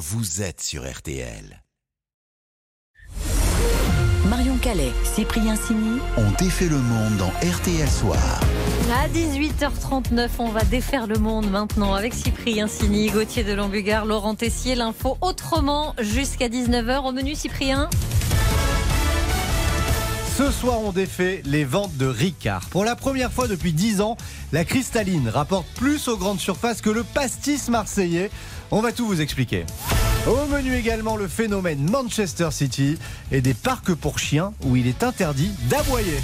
vous êtes sur RTL. Marion Calais, Cyprien Sini. On défait le monde dans RTL Soir. À 18h39, on va défaire le monde maintenant avec Cyprien Sini, Gauthier de Lambugard, Laurent Tessier. L'info autrement jusqu'à 19h. Au menu, Cyprien ce soir, on défait les ventes de Ricard. Pour la première fois depuis 10 ans, la cristalline rapporte plus aux grandes surfaces que le pastis marseillais. On va tout vous expliquer. Au menu également le phénomène Manchester City et des parcs pour chiens où il est interdit d'aboyer.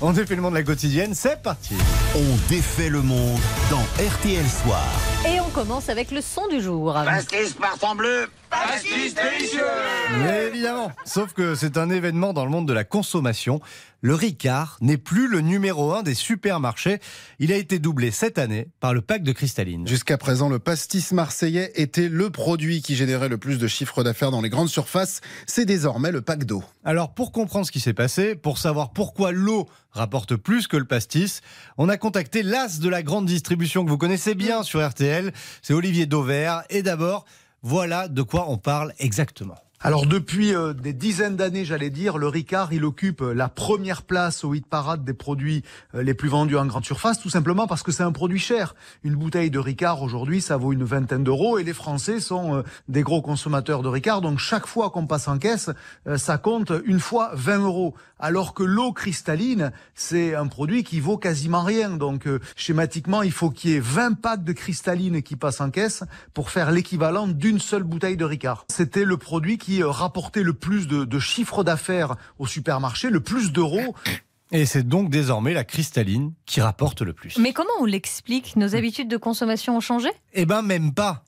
On défait le monde de la quotidienne, c'est parti. On défait le monde dans RTL Soir. Et on commence avec le son du jour. Pastis partant bleu Pastis délicieux Mais évidemment, sauf que c'est un événement dans le monde de la consommation. Le Ricard n'est plus le numéro un des supermarchés. Il a été doublé cette année par le pack de cristalline. Jusqu'à présent, le pastis marseillais était le produit qui générait le plus de chiffre d'affaires dans les grandes surfaces. C'est désormais le pack d'eau. Alors, pour comprendre ce qui s'est passé, pour savoir pourquoi l'eau rapporte plus que le pastis, on a contacté l'as de la grande distribution que vous connaissez bien sur RTL. C'est Olivier Dauvert. Et d'abord, voilà de quoi on parle exactement. Alors depuis euh, des dizaines d'années, j'allais dire, le Ricard, il occupe euh, la première place au hit parade des produits euh, les plus vendus en grande surface, tout simplement parce que c'est un produit cher. Une bouteille de Ricard aujourd'hui, ça vaut une vingtaine d'euros et les Français sont des gros consommateurs de Ricard, donc chaque fois qu'on passe en caisse, ça compte une fois 20 euros. Alors que l'eau cristalline, c'est un produit qui vaut quasiment rien. Donc schématiquement, il faut qu'il y ait 20 packs de cristalline qui passent en caisse pour faire l'équivalent d'une seule bouteille de Ricard. C'était le produit qui qui euh, rapportait le plus de, de chiffre d'affaires au supermarché, le plus d'euros. Et c'est donc désormais la cristalline qui rapporte le plus. Mais comment on l'explique Nos habitudes de consommation ont changé Eh ben même pas.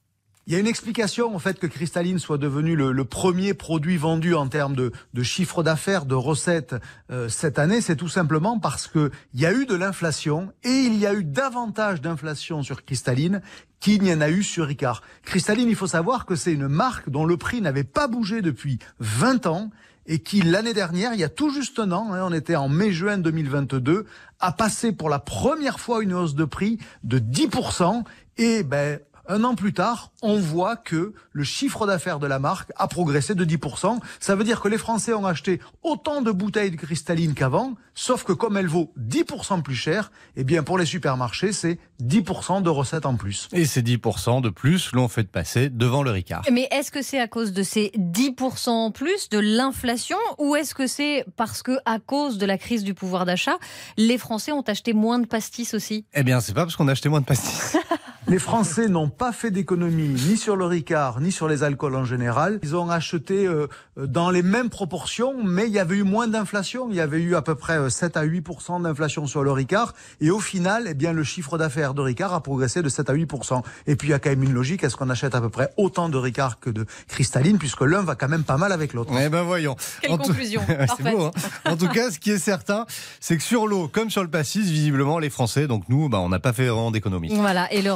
Il y a une explication au fait que Cristalline soit devenu le, le premier produit vendu en termes de, de chiffre d'affaires, de recettes euh, cette année. C'est tout simplement parce que il y a eu de l'inflation et il y a eu davantage d'inflation sur Cristalline qu'il n'y en a eu sur Ricard. Cristalline, il faut savoir que c'est une marque dont le prix n'avait pas bougé depuis 20 ans et qui l'année dernière, il y a tout juste un an, hein, on était en mai-juin 2022, a passé pour la première fois une hausse de prix de 10% et ben un an plus tard, on voit que le chiffre d'affaires de la marque a progressé de 10%. Ça veut dire que les Français ont acheté autant de bouteilles de cristalline qu'avant, sauf que comme elle vaut 10% plus cher, eh bien pour les supermarchés, c'est 10% de recettes en plus. Et ces 10% de plus l'ont fait passer devant le Ricard. Mais est-ce que c'est à cause de ces 10% en plus de l'inflation ou est-ce que c'est parce que à cause de la crise du pouvoir d'achat, les Français ont acheté moins de pastis aussi? Eh bien, c'est pas parce qu'on a acheté moins de pastis. Les Français n'ont pas fait d'économie ni sur le Ricard ni sur les alcools en général. Ils ont acheté euh, dans les mêmes proportions, mais il y avait eu moins d'inflation. Il y avait eu à peu près 7 euh, à 8% d'inflation sur le Ricard. Et au final, eh bien, le chiffre d'affaires de Ricard a progressé de 7 à 8% Et puis il y a quand même une logique. Est-ce qu'on achète à peu près autant de Ricard que de cristalline, puisque l'un va quand même pas mal avec l'autre Eh ben voyons. Quelle conclusion. C'est beau. Hein en tout cas, ce qui est certain, c'est que sur l'eau, comme sur le pastis, visiblement, les Français, donc nous, bah, on n'a pas fait vraiment d'économie. Voilà. Et le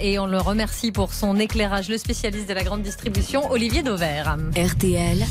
et on le remercie pour son éclairage, le spécialiste de la grande distribution, Olivier Dauvert. RTL.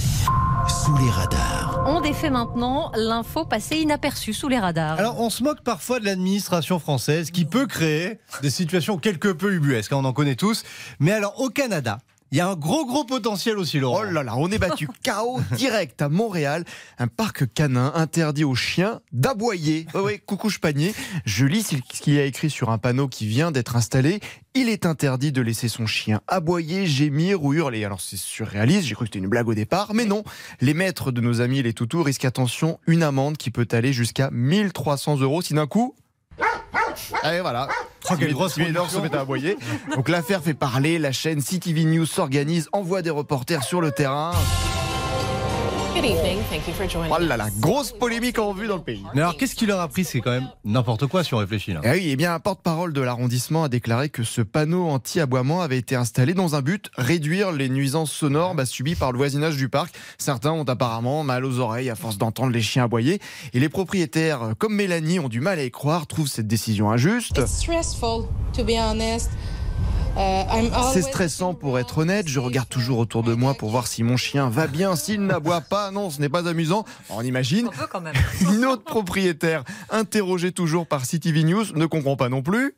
Sous les radars. On défait maintenant l'info passée inaperçue sous les radars. Alors, on se moque parfois de l'administration française qui peut créer des situations quelque peu ubuesques, hein, on en connaît tous. Mais alors, au Canada, il y a un gros gros potentiel aussi, Laurent. Oh là là, on est battu KO direct à Montréal. Un parc canin interdit aux chiens d'aboyer. Oui, oui, coucou panier. Je lis ce qu'il y a écrit sur un panneau qui vient d'être installé. Il est interdit de laisser son chien aboyer, gémir ou hurler. Alors c'est surréaliste, j'ai cru que c'était une blague au départ, mais non. Les maîtres de nos amis les toutous risquent attention une amende qui peut aller jusqu'à 1300 euros si d'un coup et voilà. Oh, quelle grosse se met à aboyer. Donc l'affaire fait parler, la chaîne CTV News s'organise, envoie des reporters sur le terrain. Oh là là, grosse polémique en vue dans le pays. Mais alors, qu'est-ce qui leur a pris? C'est quand même n'importe quoi si on réfléchit là. Eh oui, eh bien, un porte-parole de l'arrondissement a déclaré que ce panneau anti-aboiement avait été installé dans un but réduire les nuisances sonores bah, subies par le voisinage du parc. Certains ont apparemment mal aux oreilles à force d'entendre les chiens aboyer. Et les propriétaires, comme Mélanie, ont du mal à y croire, trouvent cette décision injuste. stressful, to be honest. C'est stressant pour être honnête. Je regarde toujours autour de moi pour voir si mon chien va bien, s'il n'aboie pas. Non, ce n'est pas amusant. On imagine. Quand même. Une autre propriétaire, interrogée toujours par CTV News, ne comprend pas non plus.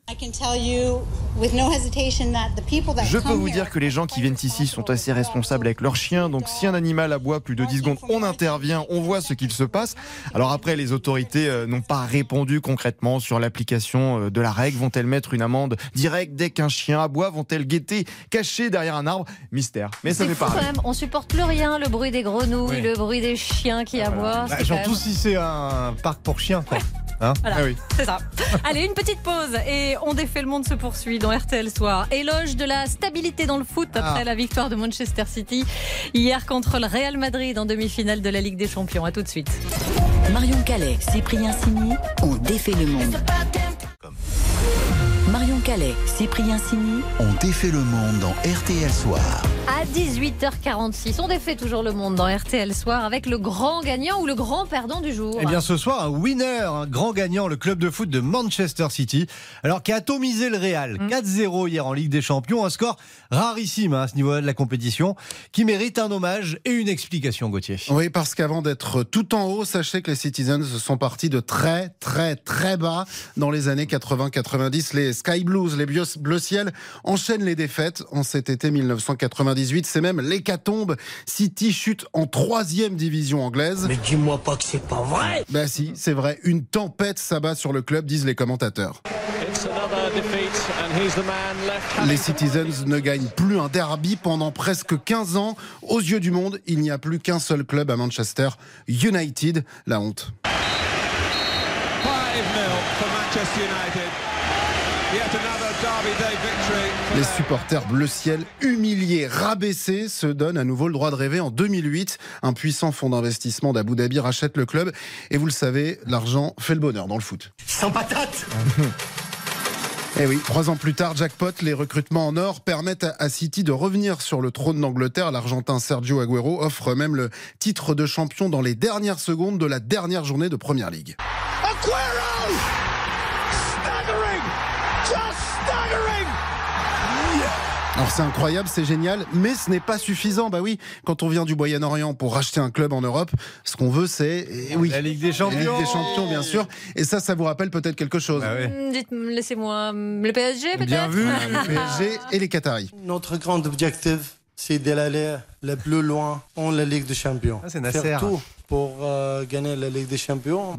Je peux vous dire que les gens qui viennent ici sont assez responsables avec leurs chiens. Donc si un animal aboie plus de 10 secondes, on intervient, on voit ce qu'il se passe. Alors après, les autorités euh, n'ont pas répondu concrètement sur l'application euh, de la règle. Vont-elles mettre une amende directe dès qu'un chien aboie Vont-elles guetter caché derrière un arbre Mystère? Mais ça fait fou pas quand même, on supporte plus rien, le bruit des grenouilles, Oui. le bruit des chiens qui aboient. Bah, c'est quand surtout même- si c'est un parc pour chiens. Quoi. Hein? Voilà, Ah oui. c'est ça. Allez, une petite pause et on défait le monde se poursuit dans RTL Soir. Éloge de la stabilité dans le foot après Ah. la victoire de Manchester City hier contre le Real Madrid en demi-finale de la Ligue des Champions. À tout de suite. Marion Calais, Cyprien Sini ont défait le monde. Calais, Cyprien Sini On défait le monde dans RTL Soir. À 18h46, on défait toujours le monde dans RTL Soir avec le grand gagnant ou le grand perdant du jour. Eh bien, ce soir, un winner, un grand gagnant, le club de foot de Manchester City, alors qui a atomisé le Real Mm. 4-0 hier en Ligue des Champions, un score rarissime hein, à ce niveau-là de la compétition, qui mérite un hommage et une explication, Gauthier. Oui, parce qu'avant d'être tout en haut, sachez que les Citizens sont partis de très, très, très bas dans les années 80-90. Les Sky Blues, les Bleus Bleu Ciel, enchaînent les défaites en cet été 1998. C'est même l'hécatombe. City chute en troisième division anglaise. Mais dis-moi pas que c'est pas vrai Bah si, c'est vrai. Une tempête s'abat sur le club, disent les commentateurs. Les Citizens ne gagnent plus un derby pendant presque 15 ans. Aux yeux du monde, il n'y a plus qu'un seul club à Manchester, United, la honte. Les supporters bleu ciel, humiliés, rabaissés, se donnent à nouveau le droit de rêver. En 2008, un puissant fonds d'investissement d'Abu Dhabi rachète le club. Et vous le savez, l'argent fait le bonheur dans le foot. Sans patate Et oui, trois ans plus tard, jackpot, les recrutements en or permettent à- City de revenir sur le trône d'Angleterre. L'Argentin Sergio Agüero offre même le titre de champion dans les dernières secondes de la dernière journée de Première Ligue. Aguero Alors c'est incroyable, c'est génial, mais ce n'est pas suffisant. Bah oui, quand on vient du Moyen-Orient pour racheter un club en Europe, ce qu'on veut c'est, eh oui, La Ligue des la Champions. Ligue des Champions bien sûr. Et ça, ça vous rappelle peut-être quelque chose. Bah ouais. Hum, Dites, laissez-moi hum, le PSG peut-être Bien vu. Le PSG et les Qataris. Notre grand objectif, c'est d'aller le plus loin en la Ligue des Champions. Ah, c'est Nasser. Faire tout pour euh, gagner la Ligue des Champions.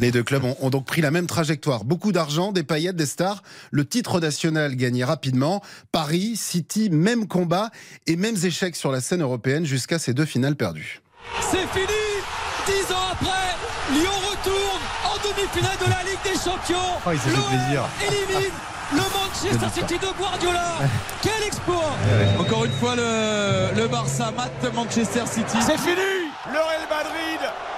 Les deux clubs ont, ont donc pris la même trajectoire. Beaucoup d'argent, des paillettes, des stars. Le titre national gagné rapidement. Paris, City, même combat et mêmes échecs sur la scène européenne jusqu'à ces deux finales perdues. C'est fini Dix ans après, Lyon retourne en demi-finale de la Ligue des Champions. Oh, il s'est fait plaisir. élimine le Manchester City de Guardiola. Quel exploit Encore une fois, le, le Barça mate Manchester City. C'est fini Le Real Madrid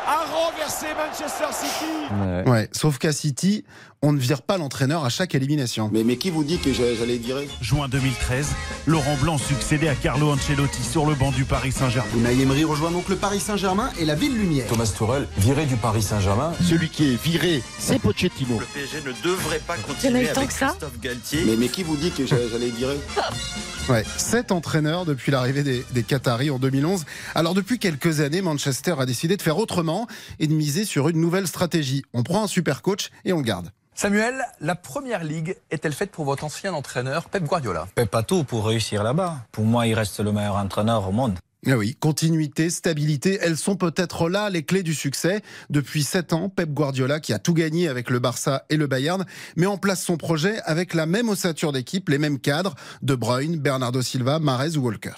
a renversé Manchester City Ouais, sauf qu'à City, on ne vire pas l'entraîneur à chaque élimination. Mais, mais qui vous dit que j'allais dire Juin 2013, Laurent Blanc succédait à Carlo Ancelotti sur le banc du Paris Saint-Germain. Unai Emery rejoint donc le Paris Saint-Germain et la Ville Lumière. Thomas Tourelle viré du Paris Saint-Germain. Celui qui est viré, c'est Pochettino. Le PSG ne devrait pas continuer avec que ça Christophe Galtier. mais, mais qui vous dit que j'allais dire Ouais, sept entraîneurs depuis l'arrivée des, des Qataris en 2011. Alors depuis quelques années, Manchester a décidé de faire autrement et de miser sur une nouvelle stratégie. On prend un super coach et on le garde. Samuel, la première ligue est-elle faite pour votre ancien entraîneur Pep Guardiola? Fait pas tout pour réussir là-bas. Pour moi, il reste le meilleur entraîneur au monde. Ah oui, continuité, stabilité, elles sont peut-être là les clés du succès. Depuis sept ans, Pep Guardiola, qui a tout gagné avec le Barça et le Bayern, met en place son projet avec la même ossature d'équipe, les mêmes cadres, De Bruyne, Bernardo Silva, Mahrez ou Walker.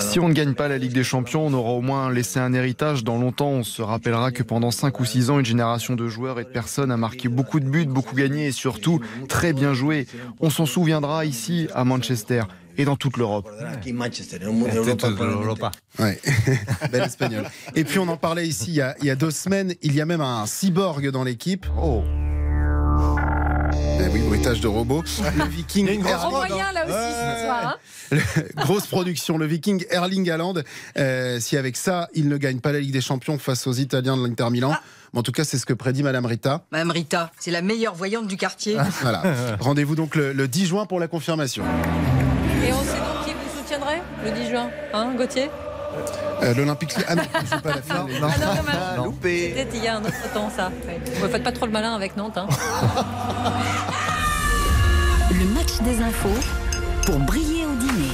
Si on ne gagne pas la Ligue des Champions, on aura au moins laissé un héritage. Dans longtemps, on se rappellera que pendant 5 ou 6 ans, une génération de joueurs et de personnes a marqué beaucoup de buts, beaucoup gagné et surtout très bien joué. On s'en souviendra ici à Manchester et dans toute l'Europe. Ouais, bel espagnol. Et puis on en parlait ici il y, a, il y a deux semaines, il y a même un cyborg dans l'équipe. Oh. Euh, oui, bruitage de robots. Le Viking Il y a une grosse Gros Erling- moyen là aussi ce soir. hein. Le- grosse production. Le Viking Erling Haaland. Euh, si avec ça, il ne gagne pas la Ligue des Champions face aux Italiens de l'Inter Milan. Mais en tout cas, c'est ce que prédit Madame Rita. Madame Rita, c'est la meilleure voyante du quartier. Voilà. Rendez-vous donc le, le 10 juin pour la confirmation. Et on sait donc qui vous soutiendrait le 10 juin Hein, Gauthier? Euh, L'Olympique. Ah non, je joue pas la finale. Ah non, quand même. Ah, loupé. Peut-être il y a un autre temps, ça. Ouais. Ouais, faites pas trop le malin avec Nantes. Hein. Le match des infos pour briller au dîner.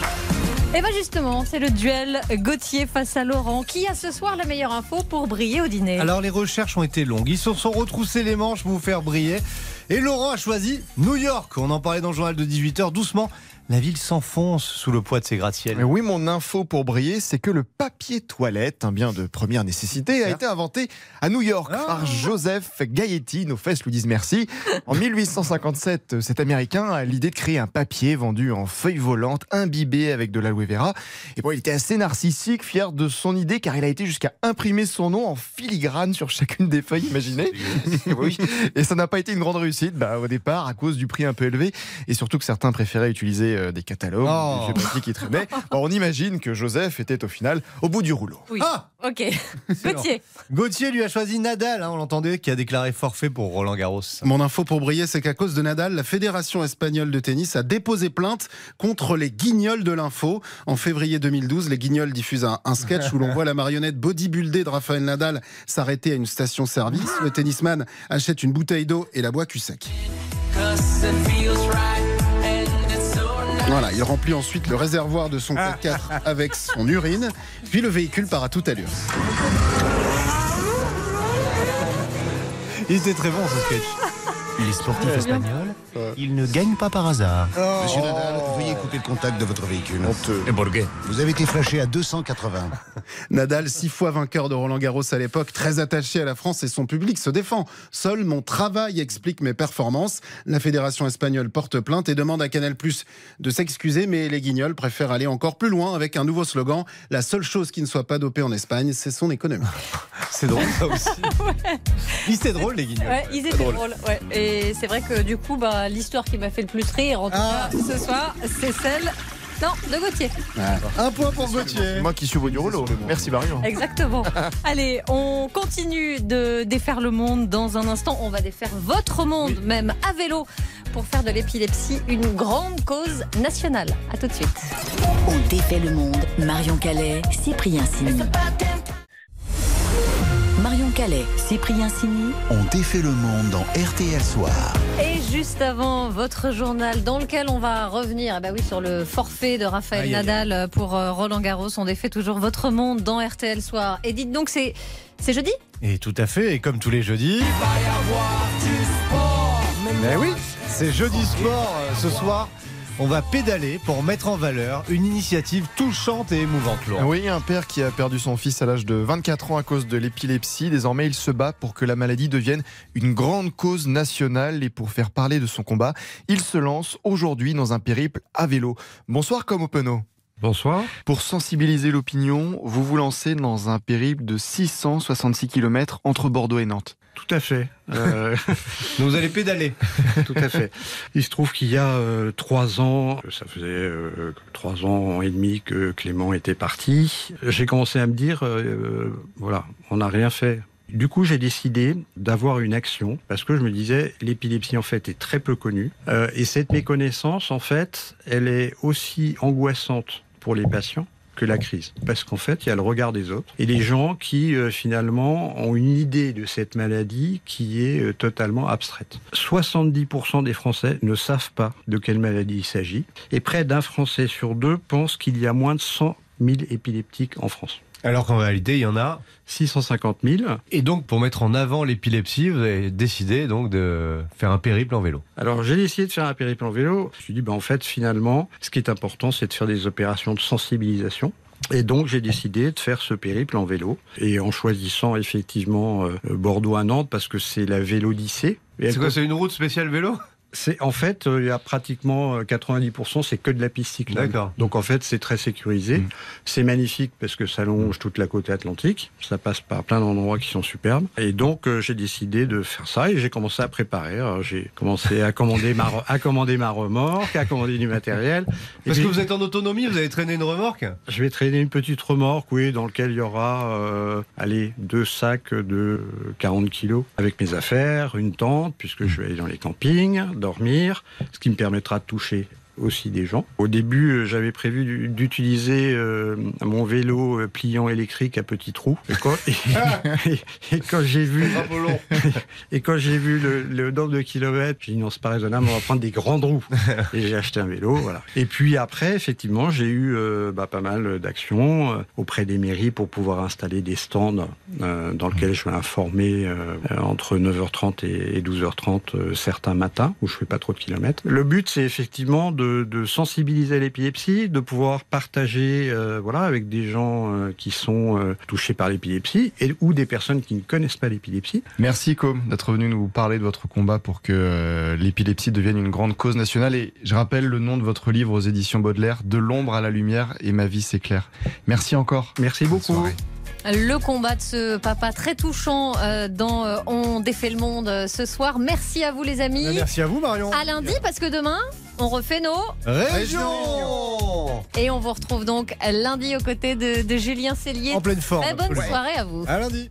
Et bien justement, c'est le duel Gauthier face à Laurent. Qui a ce soir la meilleure info pour briller au dîner? Alors les recherches ont été longues. Ils se sont retroussés les manches pour vous faire briller. Et Laurent a choisi New York. On en parlait dans le journal de 18h. Doucement, la ville s'enfonce sous le poids de ses gratte-ciels. Oui, mon info pour briller, c'est que le papier toilette, un bien de première nécessité, a été inventé à New York par Joseph Gaetti. Nos fesses lui disent merci. En 1857, cet Américain a l'idée de créer un papier vendu en feuilles volantes, imbibé avec de l'aloe vera. Et bon, il était assez narcissique, fier de son idée, car il a été jusqu'à imprimer son nom en filigrane sur chacune des feuilles, imaginez. oui. Et ça n'a pas été une grande réussite, bah, au départ, à cause du prix un peu élevé, et surtout que certains préféraient utiliser euh, des catalogues, Oh. des vieux papiers qui traînaient. Bon, on imagine que Joseph était au final au bout du rouleau. Oui. Ah Ok. Gauthier. Gauthier lui a choisi Nadal, hein, on l'entendait, qui a déclaré forfait pour Roland Garros. Mon info pour briller, c'est qu'à cause de Nadal, la Fédération espagnole de tennis a déposé plainte contre les guignols de l'info. En février 2012, les guignols diffusent un, un sketch où l'on voit la marionnette bodybuildée de Rafael Nadal s'arrêter à une station-service. Le tennisman achète une bouteille d'eau et la boit cul sec. Voilà, il remplit ensuite le réservoir de son 4x4 avec son urine, puis le véhicule part à toute allure. Il était très bon ce sketch. Les sportifs espagnols, ils ne gagnent pas par hasard. Monsieur Nadal, veuillez couper le contact de votre véhicule. Et Borghet Vous avez été flashé à 280. Nadal, six fois vainqueur de Roland Garros à l'époque, très attaché à la France et son public se défend. Seul mon travail explique mes performances. La fédération espagnole porte plainte et demande à Canal Plus de s'excuser, mais les Guignols préfèrent aller encore plus loin avec un nouveau slogan. La seule chose qui ne soit pas dopée en Espagne, c'est son économie. C'est drôle ça aussi. Ils étaient drôles les guignols. Ouais, ils étaient drôles. ouais. Et c'est vrai que du coup, bah, l'histoire qui m'a fait le plus rire, en tout Ah. cas, ce soir, c'est celle. Non, de Gauthier. Un point pour Gauthier. Moi qui suis au bout du rouleau. Merci Marion. Exactement. Allez, on continue de défaire le monde dans un instant. On va défaire votre monde, même à vélo, pour faire de l'épilepsie une grande cause nationale. À tout de suite. On défait le monde. Marion Calais, Cyprien Sini. Marion Calais, Cyprien Sini. On défait le monde dans RTL Soir. Et juste avant votre journal, dans lequel on va revenir eh ben oui, sur le forfait de Raphaël Aïe, aïe, Nadal pour euh, Roland Garros. On défait toujours votre monde dans RTL Soir. Et dites donc, c'est c'est jeudi? Et tout à fait, et comme tous les jeudis. Mais oui, c'est jeudi sport euh, ce soir. On va pédaler pour mettre en valeur une initiative touchante et émouvante, Laurent. Oui, un père qui a perdu son fils à l'âge de 24 ans à cause de l'épilepsie. Désormais, il se bat pour que la maladie devienne une grande cause nationale. Et pour faire parler de son combat, il se lance aujourd'hui dans un périple à vélo. Bonsoir, comme Openo. Bonsoir. Pour sensibiliser l'opinion, vous vous lancez dans un périple de 666 km entre Bordeaux et Nantes. Tout à fait. Euh, Donc vous allez pédaler. tout à fait. Il se trouve qu'il y a euh, trois ans, ça faisait euh, trois ans et demi que Clément était parti. J'ai commencé à me dire, voilà, on n'a rien fait. Du coup, j'ai décidé d'avoir une action parce que je me disais, l'épilepsie en fait est très peu connue et cette méconnaissance en fait, elle est aussi angoissante pour les patients que la crise. Parce qu'en fait, il y a le regard des autres et les gens qui, euh, finalement, ont une idée de cette maladie qui est euh, totalement abstraite. 70% des Français ne savent pas de quelle maladie il s'agit et près d'un Français sur deux pense qu'il y a moins de 100 000 épileptiques en France. Alors qu'en réalité, il y en a 650 000. Et donc, pour mettre en avant l'épilepsie, vous avez décidé donc de faire un périple en vélo. Alors j'ai décidé de faire un périple en vélo. Je me suis dit, ben, en fait, finalement, ce qui est important, c'est de faire des opérations de sensibilisation. Et donc j'ai décidé de faire ce périple en vélo et en choisissant effectivement euh, Bordeaux à Nantes parce que c'est la. Et elle C'est quoi, peut- c'est une route spéciale vélo? C'est en fait, euh, il y a pratiquement euh, 90%, c'est que de la piste cyclable. D'accord. Donc en fait, c'est très sécurisé. C'est magnifique parce que ça longe toute la côte atlantique. Ça passe par plein d'endroits qui sont superbes. Et donc euh, j'ai décidé de faire ça et j'ai commencé à préparer. J'ai commencé à commander ma re- à commander ma remorque, à commander du matériel. Et Parce puis- que vous êtes en autonomie, vous allez traîner une remorque? Je vais traîner une petite remorque, oui, dans lequel il y aura, euh, allez, deux sacs de 40 kilos avec mes affaires, une tente, puisque je vais aller dans les campings, dormir, ce qui me permettra de toucher aussi des gens. Au début, euh, j'avais prévu d'u- d'utiliser euh, mon vélo euh, pliant électrique à petits trous. Et quand, et, et quand j'ai vu, et quand j'ai vu le, le nombre de kilomètres, j'ai dit non, c'est pas raisonnable, on va prendre des grandes roues. Et j'ai acheté un vélo, voilà. Et puis après, effectivement, j'ai eu euh, bah, pas mal d'actions euh, auprès des mairies pour pouvoir installer des stands euh, dans lesquels je vais informer entre 9h30 et, et 12h30 euh, certains matins où je fais pas trop de kilomètres. Le but, c'est effectivement de, de sensibiliser à l'épilepsie, de pouvoir partager, euh, voilà, avec des gens euh, qui sont euh, touchés par l'épilepsie et ou des personnes qui ne connaissent pas l'épilepsie. Merci Com d'être venu nous parler de votre combat pour que l'épilepsie devienne une grande cause nationale. Et je rappelle le nom de votre livre aux éditions Baudelaire, De l'ombre à la lumière et ma vie s'éclaire. Merci encore. Merci beaucoup. Le combat de ce papa très touchant euh, dans euh, On défait le monde euh, ce soir. Merci à vous les amis. Merci à vous Marion. À lundi parce que demain on refait nos Région et on vous retrouve donc lundi aux côtés de, de Julien Cellier. En pleine forme, Très bonne absolument. soirée à vous. À lundi.